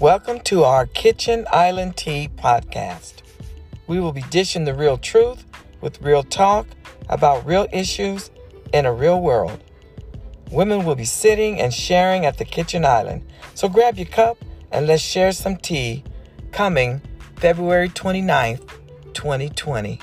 Welcome to our Kitchen Island Tea podcast. We will be dishing the real truth with real talk about real issues in a real world. Women will be sitting and sharing at the kitchen island. So grab your cup and let's share some tea coming February 29th, 2020.